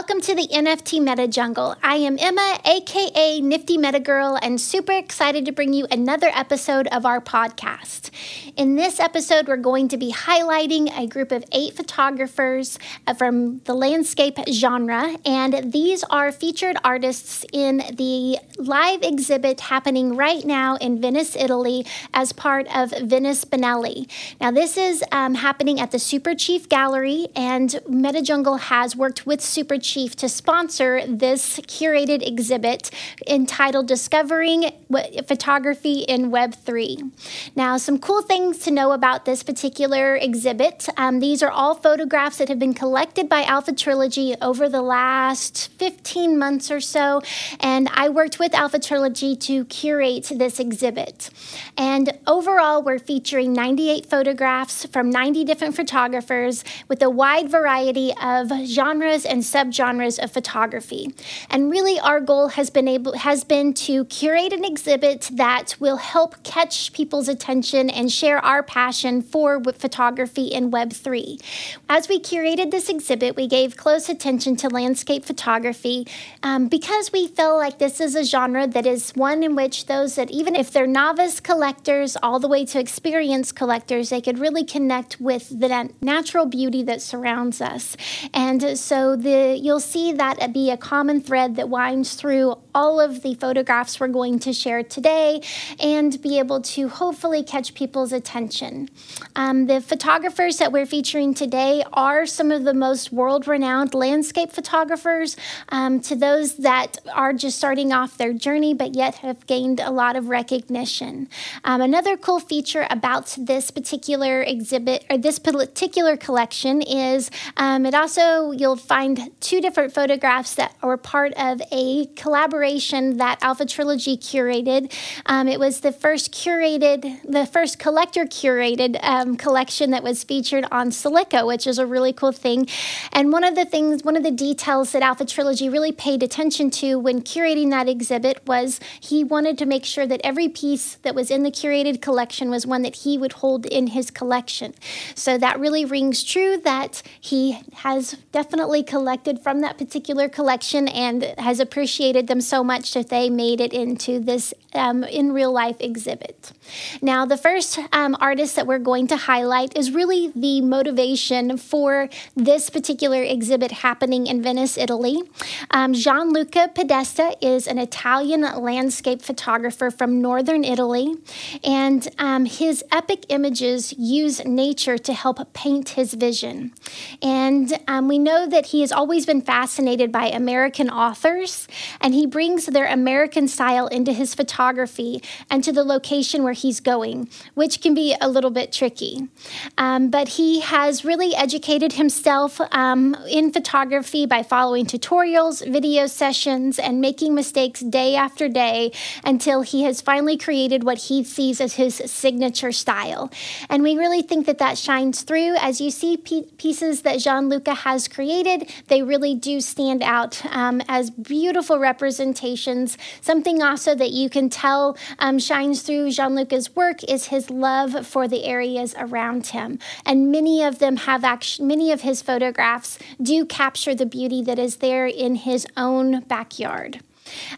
Welcome to the NFT Meta Jungle. I am Emma, aka Nifty Meta Girl, and super excited to bring you another episode of our podcast. In this episode, we're going to be highlighting a group of eight photographers from the landscape genre, and these are featured artists in the live exhibit happening right now in Venice, Italy, as part of Venice Biennale. Now, this is um, happening at the Super Chief Gallery, and Meta Jungle has worked with Super Chief to sponsor this curated exhibit entitled Discovering Photography in Web3. Now, some cool things to know about this particular exhibit. Um, these are all photographs that have been collected by Alpha Trilogy over the last 15 months or so, and I worked with Alpha Trilogy to curate this exhibit. And overall, we're featuring 98 photographs from 90 different photographers with a wide variety of genres and sub subgenres of photography. And really our goal has been able has been to curate an exhibit that will help catch people's attention and share our passion for photography in web3. As we curated this exhibit, we gave close attention to landscape photography um, because we feel like this is a genre that is one in which those that even if they're novice collectors all the way to experienced collectors, they could really connect with the natural beauty that surrounds us. And so the you'll see that be a common thread that winds through all of the photographs we're going to share today and be able to hopefully catch people's attention. Um, the photographers that we're featuring today are some of the most world renowned landscape photographers. Um, to those that are just starting off their journey but yet have gained a lot of recognition. Um, another cool feature about this particular exhibit or this particular collection is um, it also, you'll find two different photographs that were part of a collaboration that Alpha Trilogy curated. Um, it was the first curated, the first collector curated um, collection that was featured on Silica, which is a really cool thing. And one of the things, one of the details that Alpha Trilogy really paid attention to when curating that exhibit was he wanted to make sure that every piece that was in the curated collection was one that he would hold in his collection. So that really rings true that he has definitely collected from that particular collection and has appreciated them so much that they made it into this um, in real life exhibit. Now, the first um, artist that we're going to highlight is really the motivation for this particular exhibit happening in Venice, Italy. Um, Gianluca Podesta is an Italian landscape photographer from northern Italy, and um, his epic images use nature to help paint his vision. And um, we know that he has always been fascinated by American authors, and he brings their American style into his photography and to the location where he's going, which can be a little bit tricky. Um, but he has really educated himself um, in photography by following tutorials, video sessions, and making mistakes day after day until he has finally created what he sees as his signature style. And we really think that that shines through as you see pieces that Gianluca has created. They really do stand out um, as beautiful representations. Something also that you can tell um, shines through Gianluca's work is his love for the areas around him. And many of them have actually, many of his photographs do capture the beauty that is there in his own backyard.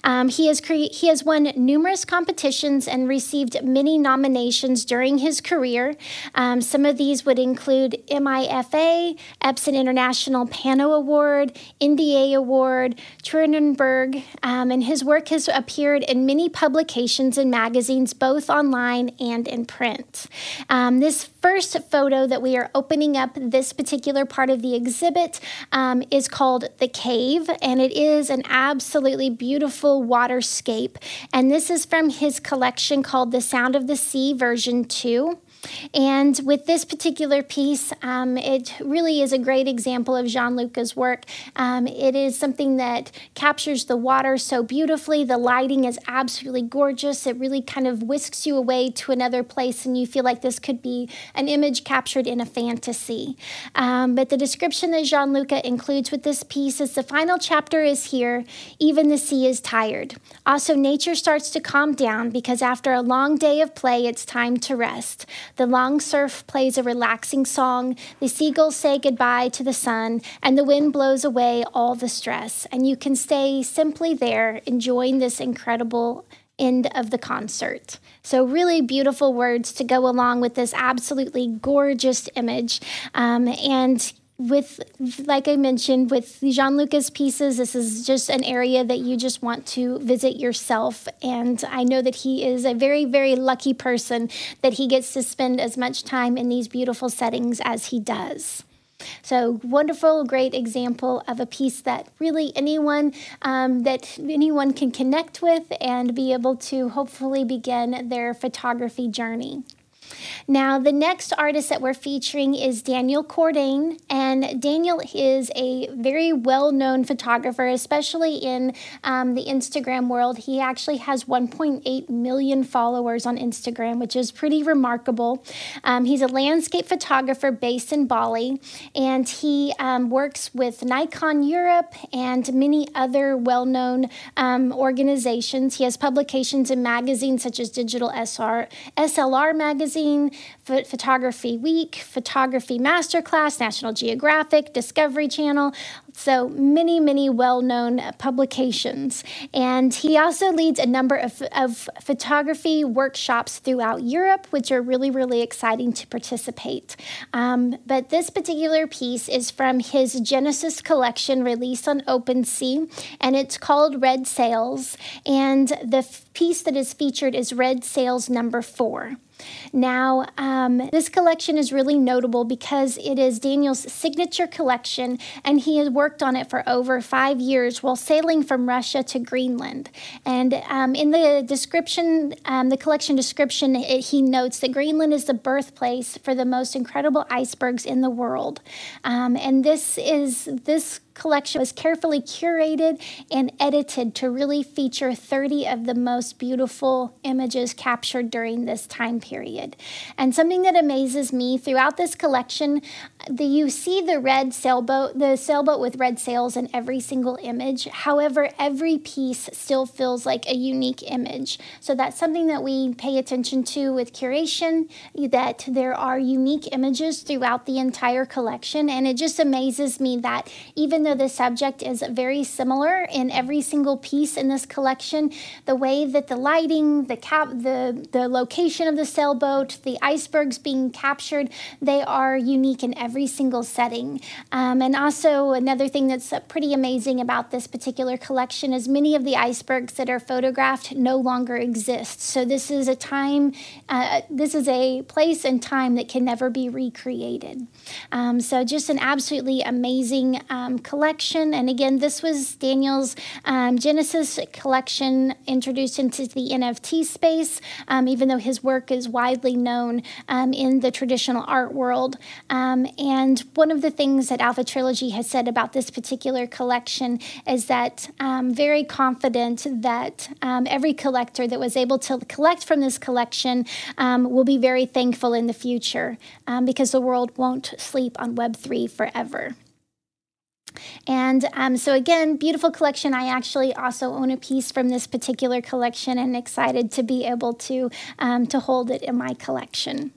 Um, he, has cre- he has won numerous competitions and received many nominations during his career. Um, some of these would include MIFA, Epson International Pano Award, NDA Award, Trierenberg, um, and his work has appeared in many publications and magazines, both online and in print. Um, this first photo that we are opening up this particular part of the exhibit um, is called The Cave, and it is an absolutely beautiful beautiful waterscape. And this is from his collection called The Sound of the Sea, version 2. And with this particular piece, um, it really is a great example of Gianluca's work. Um, it is something that captures the water so beautifully. The lighting is absolutely gorgeous. It really kind of whisks you away to another place, and you feel like this could be an image captured in a fantasy. Um, but the description that Gianluca includes with this piece is the final chapter is here, even the sea is tired. Also, nature starts to calm down because after a long day of play, it's time to rest. The long surf plays a relaxing song. The seagulls say goodbye to the sun, and the wind blows away all the stress. And you can stay simply there, enjoying this incredible end of the concert. So, really beautiful words to go along with this absolutely gorgeous image. Um, and with like i mentioned with Gianluca's pieces this is just an area that you just want to visit yourself and i know that he is a very very lucky person that he gets to spend as much time in these beautiful settings as he does so wonderful, great example of a piece that really anyone um, that anyone can connect with and be able to hopefully begin their photography journey. Now, the next artist that we're featuring is Daniel Kordan, and Daniel is a very well known photographer, especially in um, the Instagram world. He actually has 1.8 million followers on Instagram, which is pretty remarkable. Um, he's a landscape photographer based in Bali, and he um, works with Nikon Europe and many other well known um, organizations. He has publications in magazines such as Digital SR, SLR Magazine. Photography Week, Photography Masterclass, National Geographic, Discovery Channel, so many, many well known publications. And he also leads a number of, of photography workshops throughout Europe, which are really, really exciting to participate. Um, but this particular piece is from his Genesis collection released on OpenSea, and it's called Red Sails. And the f- piece that is featured is Red Sails number four. Now, um, this collection is really notable because it is Daniel's signature collection, and he has worked on it for over five years while sailing from Russia to Greenland. And um, in the description, um, the collection description, it, he notes that Greenland is the birthplace for the most incredible icebergs in the world. Um, and this is this collection was carefully curated and edited to really feature 30 of the most beautiful images captured during this time period. And something that amazes me throughout this collection, the, you see the red sailboat, the sailboat with red sails in every single image. However, every piece still feels like a unique image. So that's something that we pay attention to with curation, that there are unique images throughout the entire collection. And it just amazes me that even even though the subject is very similar in every single piece in this collection, the way that the lighting, the cap, the the location of the sailboat, the icebergs being captured, they are unique in every single setting. Um, and also another thing that's pretty amazing about this particular collection is many of the icebergs that are photographed no longer exist. So this is a time, uh, this is a place and time that can never be recreated. Um, so just an absolutely amazing um, collection. And again, this was Daniel's um, Genesis collection introduced into the NFT space, um, even though his work is widely known um, in the traditional art world. Um, and one of the things that Alpha Trilogy has said about this particular collection is that I'm um, very confident that every collector that was able to collect from this collection will be very thankful in the future because the world won't sleep on Web3 forever. And um, so, again, beautiful collection. I actually also own a piece from this particular collection and excited to be able to, um, to hold it in my collection.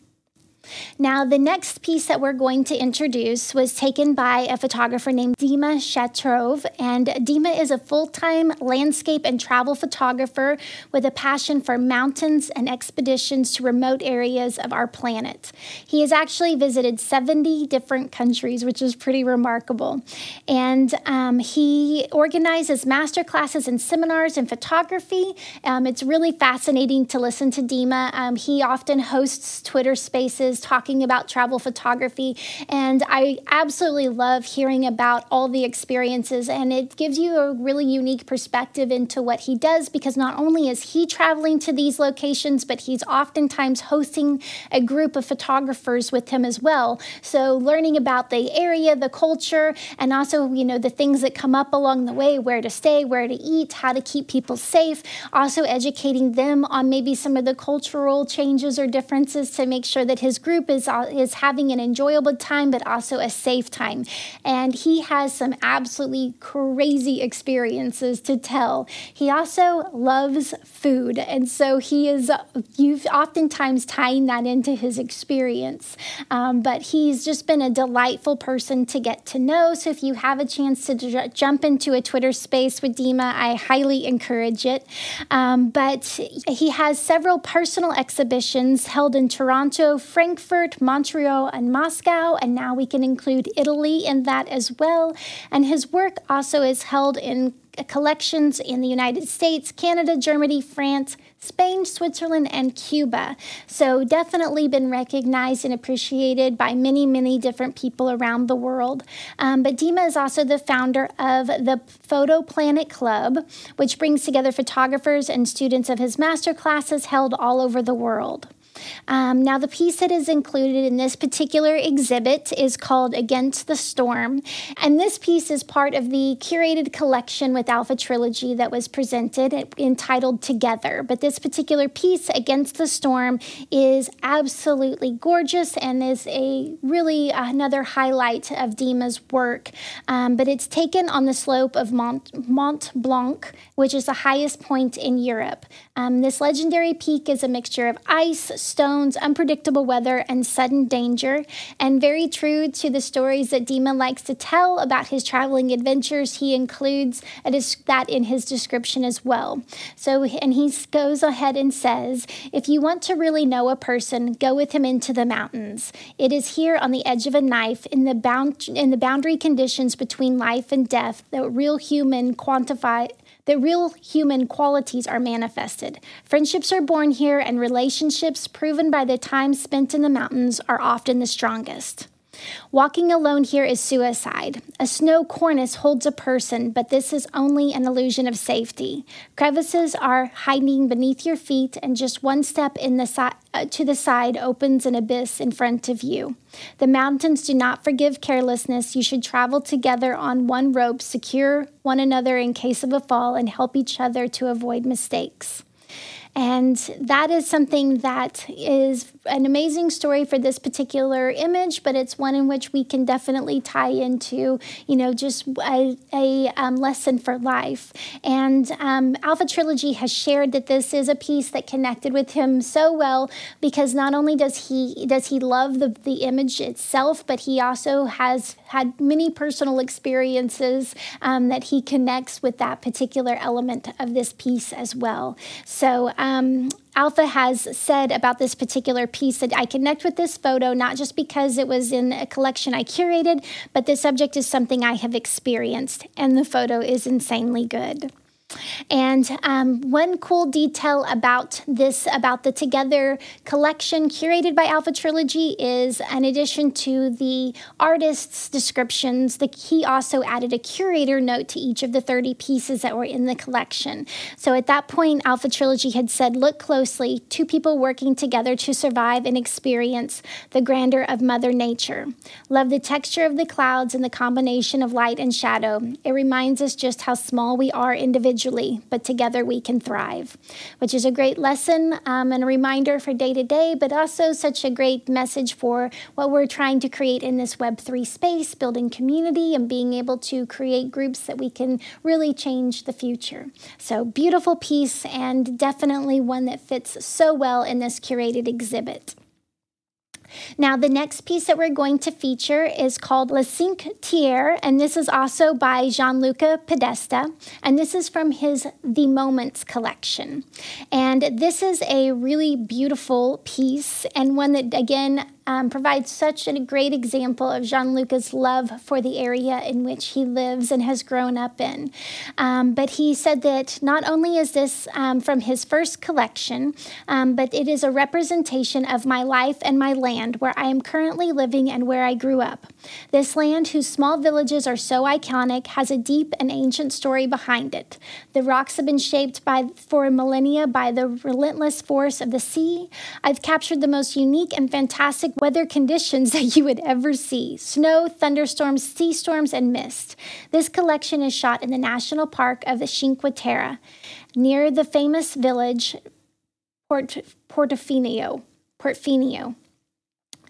Now, the next piece that we're going to introduce was taken by a photographer named Dima Shatrov. And Dima is a full time landscape and travel photographer with a passion for mountains and expeditions to remote areas of our planet. He has actually visited 70 different countries, which is pretty remarkable. And um, he organizes master classes and seminars in photography. Um, it's really fascinating to listen to Dima. Um, he often hosts Twitter spaces talking about travel photography. And I absolutely love hearing about all the experiences. And it gives you a really unique perspective into what he does because not only is he traveling to these locations, but he's oftentimes hosting a group of photographers with him as well. So learning about the area, the culture, and also, you know, the things that come up along the way, where to stay, where to eat, how to keep people safe, also educating them on maybe some of the cultural changes or differences to make sure that his group is, is having an enjoyable time, but also a safe time. And he has some absolutely crazy experiences to tell. He also loves food. And so he is, you've oftentimes tying that into his experience. Um, but he's just been a delightful person to get to know. So if you have a chance to j- jump into a Twitter space with Dima, I highly encourage it. Um, but he has several personal exhibitions held in Toronto, Frankfurt, Montreal, and Moscow. And now we can include Italy in that as well. And his work also is held in collections in the United States, Canada, Germany, France, Spain, Switzerland, and Cuba. So, definitely been recognized and appreciated by many, many different people around the world. Um, but Dima is also the founder of the Photo Planet Club, which brings together photographers and students of his master classes held all over the world. Um, now, the piece that is included in this particular exhibit is called Against the Storm. And this piece is part of the curated collection with Alpha Trilogy that was presented entitled Together. But this particular piece, Against the Storm, is absolutely gorgeous and is a really another highlight of Dima's work. Um, but it's taken on the slope of Mont, Mont Blanc, which is the highest point in Europe. Um, this legendary peak is a mixture of ice, stones, unpredictable weather, and sudden danger. And very true to the stories that Dima likes to tell about his traveling adventures, he includes that in his description as well. So, and he goes ahead and says, if you want to really know a person, go with him into the mountains. It is here on the edge of a knife, in the bound in the boundary conditions between life and death, that real human quantify that real human qualities are manifested. Friendships are born here, and relationships, proven by the time spent in the mountains, are often the strongest. Walking alone here is suicide. A snow cornice holds a person, but this is only an illusion of safety. Crevices are hiding beneath your feet, and just one step in the si- uh, to the side opens an abyss in front of you. The mountains do not forgive carelessness. You should travel together on one rope, secure one another in case of a fall, and help each other to avoid mistakes. And that is something that is an amazing story for this particular image, but it's one in which we can definitely tie into, you know, just a, a um, lesson for life. And um, Alpha Trilogy has shared that this is a piece that connected with him so well because not only does he does he love the, the image itself, but he also has had many personal experiences um, that he connects with that particular element of this piece as well. So um, Alpha has said about this particular piece that I connect with this photo not just because it was in a collection I curated, but the subject is something I have experienced, and the photo is insanely good. And um, one cool detail about this, about the Together collection curated by Alpha Trilogy, is in addition to the artist's descriptions, the, he also added a curator note to each of the 30 pieces that were in the collection. So at that point, Alpha Trilogy had said, Look closely, two people working together to survive and experience the grandeur of Mother Nature. Love the texture of the clouds and the combination of light and shadow. It reminds us just how small we are individually individually, but together we can thrive, which is a great lesson um, and a reminder for day to day, but also such a great message for what we're trying to create in this Web3 space, building community and being able to create groups that we can really change the future. So, beautiful piece and definitely one that fits so well in this curated exhibit. Now, the next piece that we're going to feature is called Le Cinque Terre, and this is also by Gianluca Podesta, and this is from his The Moments collection. And this is a really beautiful piece and one that, again, um, provides such a great example of Gianluca's love for the area in which he lives and has grown up in. Um, but he said that not only is this um, from his first collection, um, but it is a representation of my life and my land where I am currently living and where I grew up. This land, whose small villages are so iconic, has a deep and ancient story behind it. The rocks have been shaped by for millennia by the relentless force of the sea. I've captured the most unique and fantastic weather conditions that you would ever see snow, thunderstorms, sea storms, and mist. This collection is shot in the National Park of the Cinque Terre, near the famous village Port, Portofino. Portofino.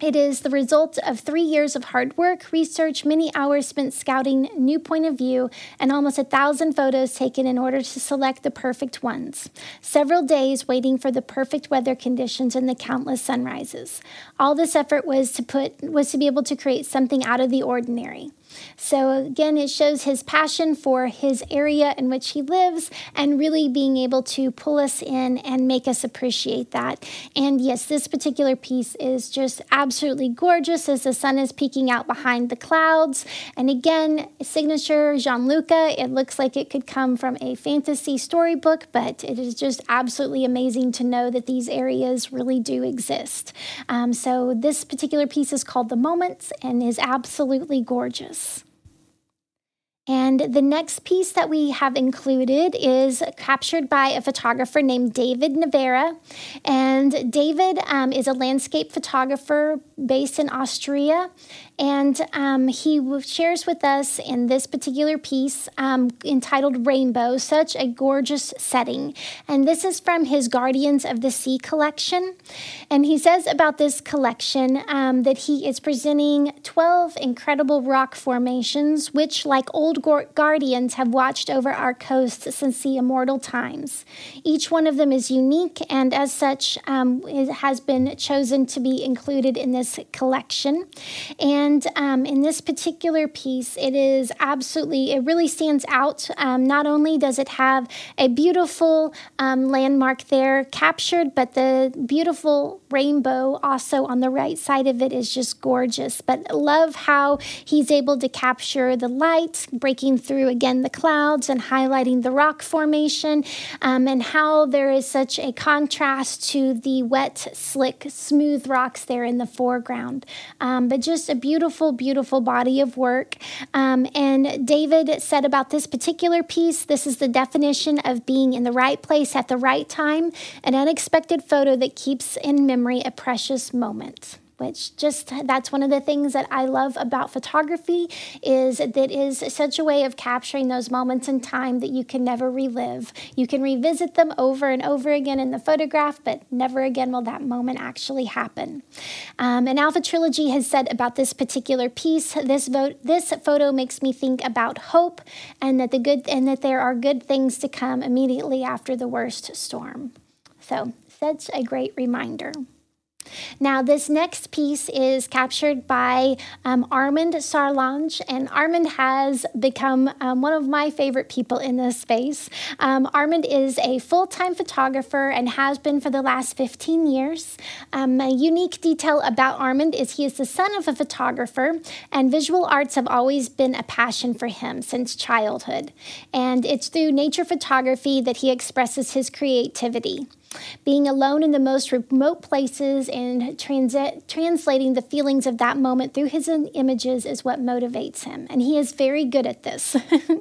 It is the result of three years of hard work, research, many hours spent scouting new point of view, and almost a thousand photos taken in order to select the perfect ones. Several days waiting for the perfect weather conditions and the countless sunrises. All this effort was to put was to be able to create something out of the ordinary. So, again, it shows his passion for his area in which he lives and really being able to pull us in and make us appreciate that. And yes, this particular piece is just absolutely gorgeous as the sun is peeking out behind the clouds. And again, signature Gianluca, it looks like it could come from a fantasy storybook, but it is just absolutely amazing to know that these areas really do exist. Um, so, this particular piece is called The Moments and is absolutely gorgeous. And the next piece that we have included is captured by a photographer named David Navera. And David um, is a landscape photographer based in Austria. And um, he shares with us in this particular piece um, entitled Rainbow, such a gorgeous setting. And this is from his Guardians of the Sea collection. And he says about this collection um, that he is presenting 12 incredible rock formations, which, like old guardians, have watched over our coast since the immortal times. Each one of them is unique, and as such, um, has been chosen to be included in this collection. And and um, in this particular piece, it is absolutely, it really stands out. Um, not only does it have a beautiful um, landmark there captured, but the beautiful rainbow also on the right side of it is just gorgeous. But love how he's able to capture the light breaking through again the clouds and highlighting the rock formation, um, and how there is such a contrast to the wet, slick, smooth rocks there in the foreground. Um, but just a beautiful beautiful, body of work. Um, and David said about this particular piece this is the definition of being in the right place at the right time, an unexpected photo that keeps in memory a precious moment which just that's one of the things that I love about photography is that it is such a way of capturing those moments in time that you can never relive. You can revisit them over and over again in the photograph, but never again will that moment actually happen. Um, and Alpha Trilogy has said about this particular piece, this vote, this photo makes me think about hope and that the good and that there are good things to come immediately after the worst storm. So such a great reminder. Now, this next piece is captured by um, Armand Sarlange, and Armand has become um, one of my favorite people in this space. Um, Armand is a full time photographer and has been for the last 15 years. Um, a unique detail about Armand is he is the son of a photographer, and visual arts have always been a passion for him since childhood. And it's through nature photography that he expresses his creativity. Being alone in the most remote places and transit, translating the feelings of that moment through his images is what motivates him. And he is very good at this.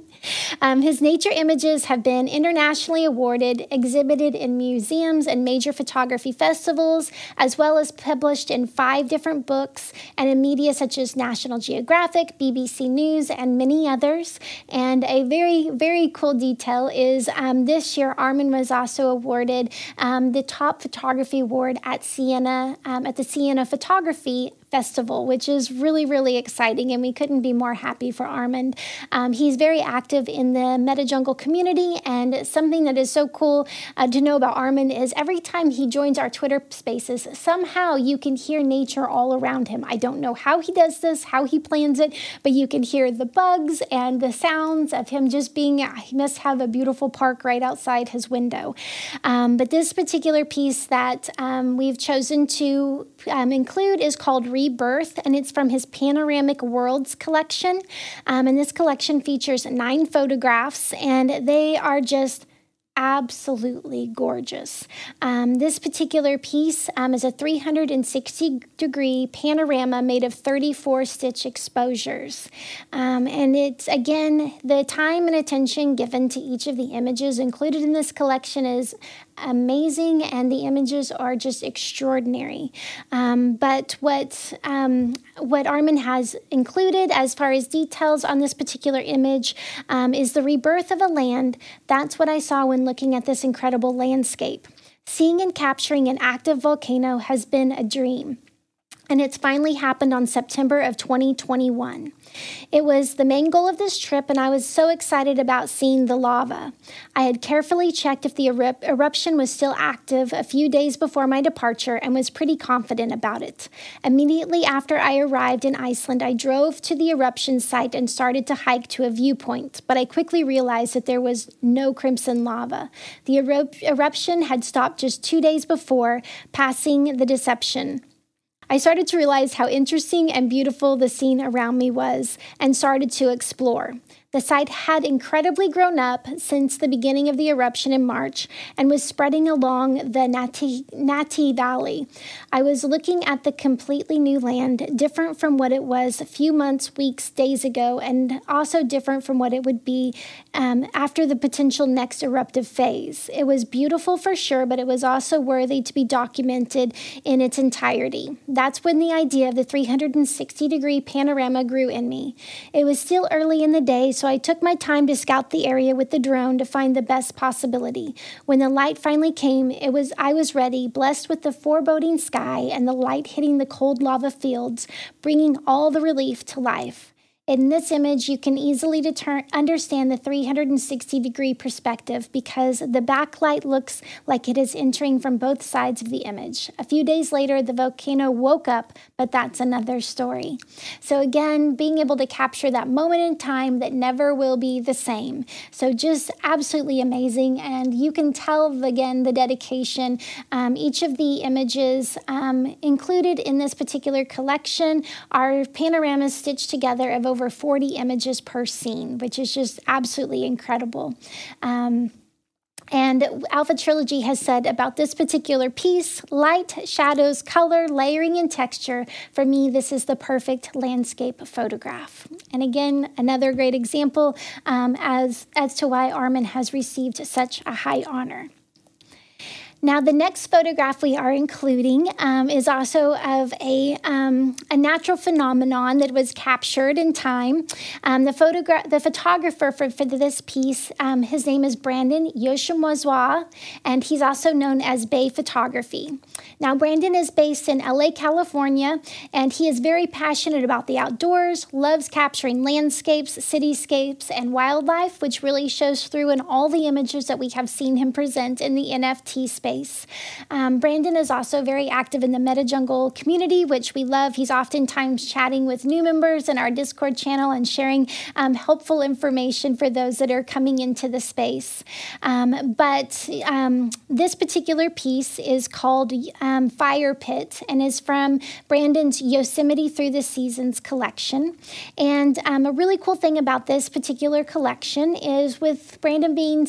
um, his nature images have been internationally awarded, exhibited in museums and major photography festivals, as well as published in five different books and in media such as National Geographic, BBC News, and many others. And a very, very cool detail is um, this year, Armand was also awarded um, the top photography award at Siena, um, at the Siena Photography Festival, which is really, really exciting, and we couldn't be more happy for Armand. Um, he's very active in the Meta Jungle community, and something that is so cool uh, to know about Armand is every time he joins our Twitter spaces, somehow you can hear nature all around him. I don't know how he does this, how he plans it, but you can hear the bugs and the sounds of him just being, he must have a beautiful park right outside his window. Um, but this particular piece that um, we've chosen to um, include is called Re Rebirth, and it's from his Panoramic Worlds collection. Um, and this collection features nine photographs, and they are just absolutely gorgeous. Um, this particular piece um, is a 360 degree panorama made of 34 stitch exposures. Um, and it's again, the time and attention given to each of the images included in this collection is amazing and the images are just extraordinary. Um, but what um, what Armand has included as far as details on this particular image um, is the rebirth of a land. That's what I saw when looking at this incredible landscape. Seeing and capturing an active volcano has been a dream. And it's finally happened on September of 2021. It was the main goal of this trip, and I was so excited about seeing the lava. I had carefully checked if the erup- eruption was still active a few days before my departure and was pretty confident about it. Immediately after I arrived in Iceland, I drove to the eruption site and started to hike to a viewpoint, but I quickly realized that there was no crimson lava. The eru- eruption had stopped just two days before, passing the deception. I started to realize how interesting and beautiful the scene around me was and started to explore. The site had incredibly grown up since the beginning of the eruption in March and was spreading along the Nati, Valley. I was looking at the completely new land, different from what it was a few months, weeks, days ago, and also different from what it would be um, after the potential next eruptive phase. It was beautiful for sure, but it was also worthy to be documented in its entirety. That's when the idea of the 360 degree panorama grew in me. It was still early in the day, so so I took my time to scout the area with the drone to find the best possibility. When the light finally came, it was I was ready, blessed with the foreboding sky and the light hitting the cold lava fields, bringing all the relief to life. In this image, you can easily deter- understand the 360 degree perspective because the backlight looks like it is entering from both sides of the image. A few days later, the volcano woke up, but that's another story. So, again, being able to capture that moment in time that never will be the same. So, just absolutely amazing. And you can tell, again, the dedication. Um, each of the images um, included in this particular collection are panoramas stitched together of over 40 images per scene, which is just absolutely incredible. Um, and Alpha Trilogy has said about this particular piece light, shadows, color, layering, and texture. For me, this is the perfect landscape photograph. And again, another great example um, as, as to why Armand has received such a high honor. Now, the next photograph we are including um, is also of a, um, a natural phenomenon that was captured in time. Um, the, photogra- the photographer for, for this piece, um, his name is Brandon Yoshimozawa, and he's also known as Bay Photography. Now, Brandon is based in LA, California, and he is very passionate about the outdoors, loves capturing landscapes, cityscapes, and wildlife, which really shows through in all the images that we have seen him present in the NFT space space. Um, Brandon is also very active in the Meta Jungle community, which we love. He's oftentimes chatting with new members in our Discord channel and sharing um, helpful information for those that are coming into the space. Um, but um, this particular piece is called um, Fire Pit and is from Brandon's Yosemite Through the Seasons collection. And um, a really cool thing about this particular collection is with Brandon being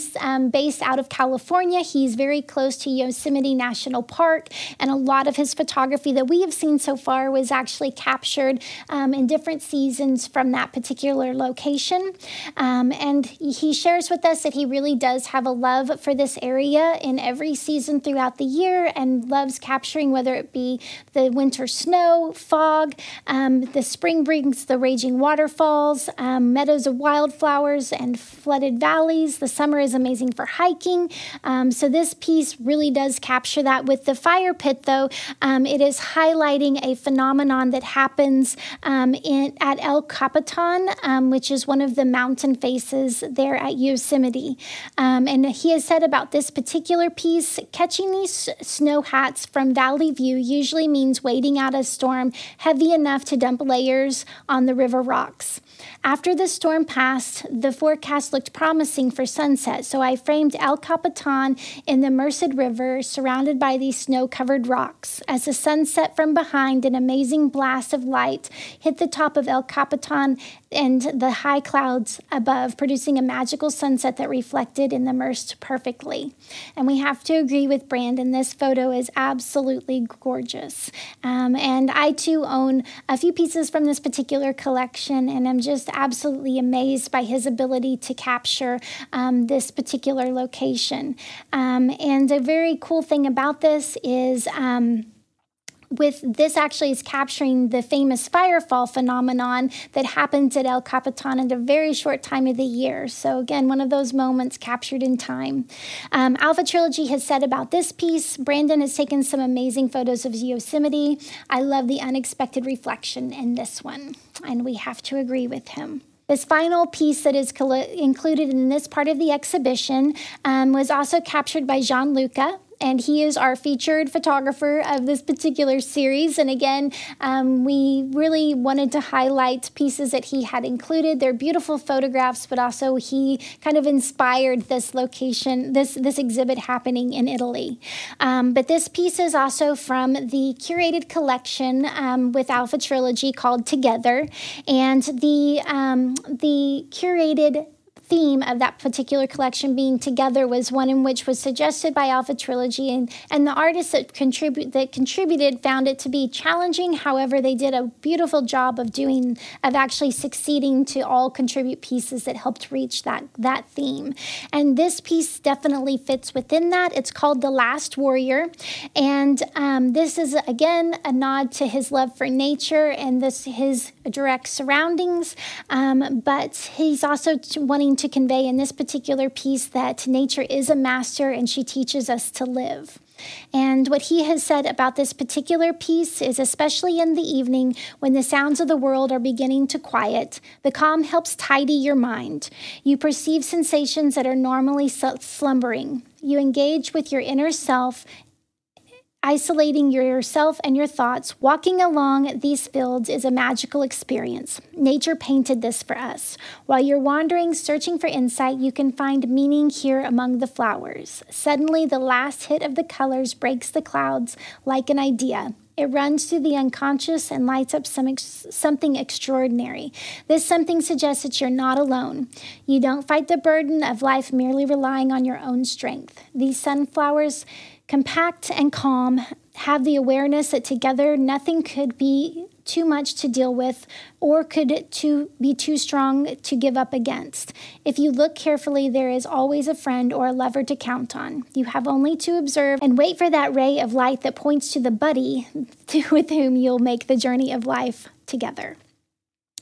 based out of California, he's very close to Yosemite National Park, and a lot of his photography that we have seen so far was actually captured um, in different seasons from that particular location. Um, and he shares with us that he really does have a love for this area in every season throughout the year and loves capturing whether it be the winter snow, fog, um, the spring brings the raging waterfalls, um, meadows of wildflowers, and flooded valleys. The summer is amazing for hiking. Um, so this piece really really does capture that. With the fire pit, though, um, it is highlighting a phenomenon that happens um, in, at El Capitan, um, which is one of the mountain faces there at Yosemite. Um, and he has said about this particular piece catching these snow hats from Valley View usually means waiting out a storm heavy enough to dump layers on the river rocks. After the storm passed, the forecast looked promising for sunset, so I framed El Capitan in the Merced River, surrounded by these snow covered rocks. As the sun set from behind, an amazing blast of light hit the top of El Capitan and the high clouds above, producing a magical sunset that reflected in the Merced perfectly. And we have to agree with Brandon, this photo is absolutely gorgeous. Um, and I too own a few pieces from this particular collection, and I'm just absolutely amazed by his ability to capture um, this particular location. Um, and a very cool thing about this is. Um, with this actually is capturing the famous firefall phenomenon that happens at El Capitan at a very short time of the year. So, again, one of those moments captured in time. Um, Alpha Trilogy has said about this piece Brandon has taken some amazing photos of Yosemite. I love the unexpected reflection in this one, and we have to agree with him. This final piece that is included in this part of the exhibition um, was also captured by Gianluca and he is our featured photographer of this particular series. And again, um, we really wanted to highlight pieces that he had included. They're beautiful photographs, but also he kind of inspired this location, this this exhibit happening in Italy. Um, but this piece is also from the curated collection um, with Alpha Trilogy called Together, and the um, the curated theme of that particular collection being together was one in which was suggested by Alpha Trilogy, and, and the artists that contribute that contributed found it to be challenging. However, they did a beautiful job of doing of actually succeeding to all contribute pieces that helped reach that that theme. And this piece definitely fits within that. It's called The Last Warrior, and um, this is again a nod to his love for nature and this his direct surroundings, um, but he's also wanting to convey in this particular piece that nature is a master and she teaches us to live. And what he has said about this particular piece is especially in the evening when the sounds of the world are beginning to quiet, the calm helps tidy your mind. You perceive sensations that are normally slumbering. You engage with your inner self Isolating yourself and your thoughts, walking along these fields is a magical experience. Nature painted this for us. While you're wandering, searching for insight, you can find meaning here among the flowers. Suddenly, the last hit of the colors breaks the clouds like an idea. It runs through the unconscious and lights up some ex- something extraordinary. This something suggests that you're not alone. You don't fight the burden of life merely relying on your own strength. These sunflowers Compact and calm, have the awareness that together nothing could be too much to deal with or could to be too strong to give up against. If you look carefully, there is always a friend or a lover to count on. You have only to observe and wait for that ray of light that points to the buddy with whom you'll make the journey of life together.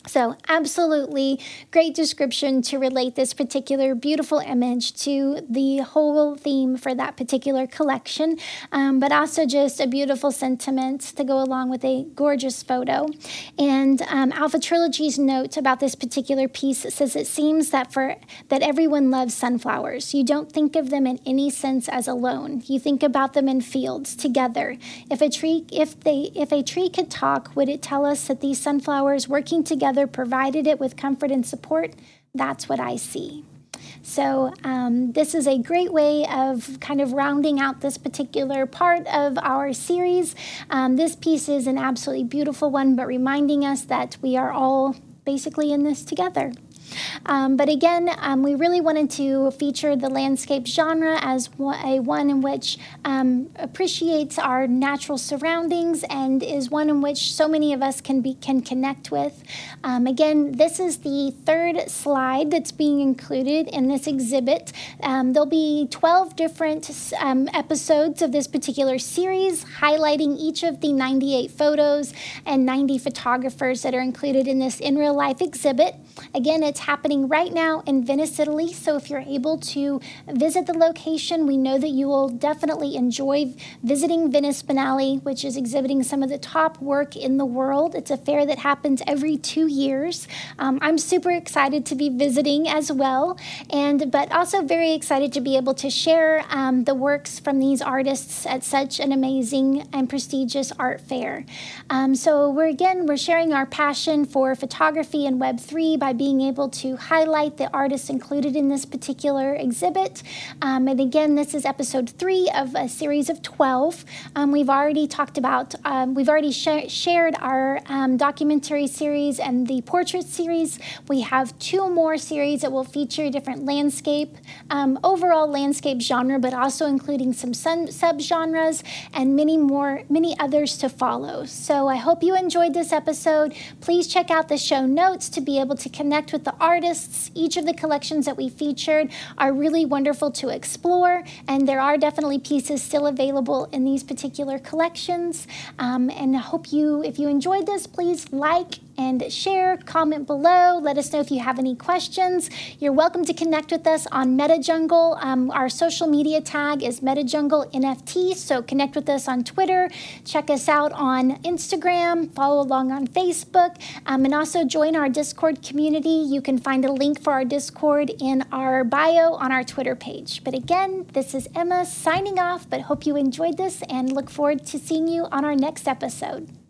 So, absolutely great description to relate this particular beautiful image to the whole theme for that particular collection, um, but also just a beautiful sentiment to go along with a gorgeous photo. And um, Alpha Trilogy's note about this particular piece says it seems that for that everyone loves sunflowers. You don't think of them in any sense as alone. You think about them in fields together. If a tree, if they, if a tree could talk, would it tell us that these sunflowers working together provided it with comfort and support, that's what I see. So, um, this is a great way of kind of rounding out this particular part of our series. Um, this piece is an absolutely beautiful one, but reminding us that we are all basically in this together. Um, but again, um, we really wanted to feature the landscape genre as a one in which um, appreciates our natural surroundings and is one in which so many of us can be can connect with. Um, again, this is the third slide that's being included in this exhibit. Um, there'll be 12 different um, episodes of this particular series, highlighting each of the 98 photos and 90 photographers that are included in this in real life exhibit. Again, it's happening right now in Venice, Italy. So if you're able to visit the location, we know that you will definitely enjoy visiting Venice Biennale, which is exhibiting some of the top work in the world. It's a fair that happens every two years. Um, I'm super excited to be visiting as well, and but also very excited to be able to share um, the works from these artists at such an amazing and prestigious art fair. Um, so we're again we're sharing our passion for photography and Web three by being able to highlight the artists included in this particular exhibit. Um, and again, this is episode three of a series of 12. Um, we've already talked about, um, we've already sh- shared our um, documentary series and the portrait series. We have two more series that will feature different landscape, um, overall landscape genre, but also including some sun- subgenres and many more, many others to follow. So I hope you enjoyed this episode. Please check out the show notes to be able to connect with the artists. Each of the collections that we featured are really wonderful to explore, and there are definitely pieces still available in these particular collections. Um, and I hope you, if you enjoyed this, please like and share, comment below. Let us know if you have any questions. You're welcome to connect with us on MetaJungle. Um, our social media tag is MetaJungle NFT, so connect with us on Twitter. Check us out on Instagram. Follow along on Facebook, um, and also join our Discord community. You can find a link for our Discord in our bio on our Twitter page. But again, this is Emma signing off. But hope you enjoyed this and look forward to seeing you on our next episode.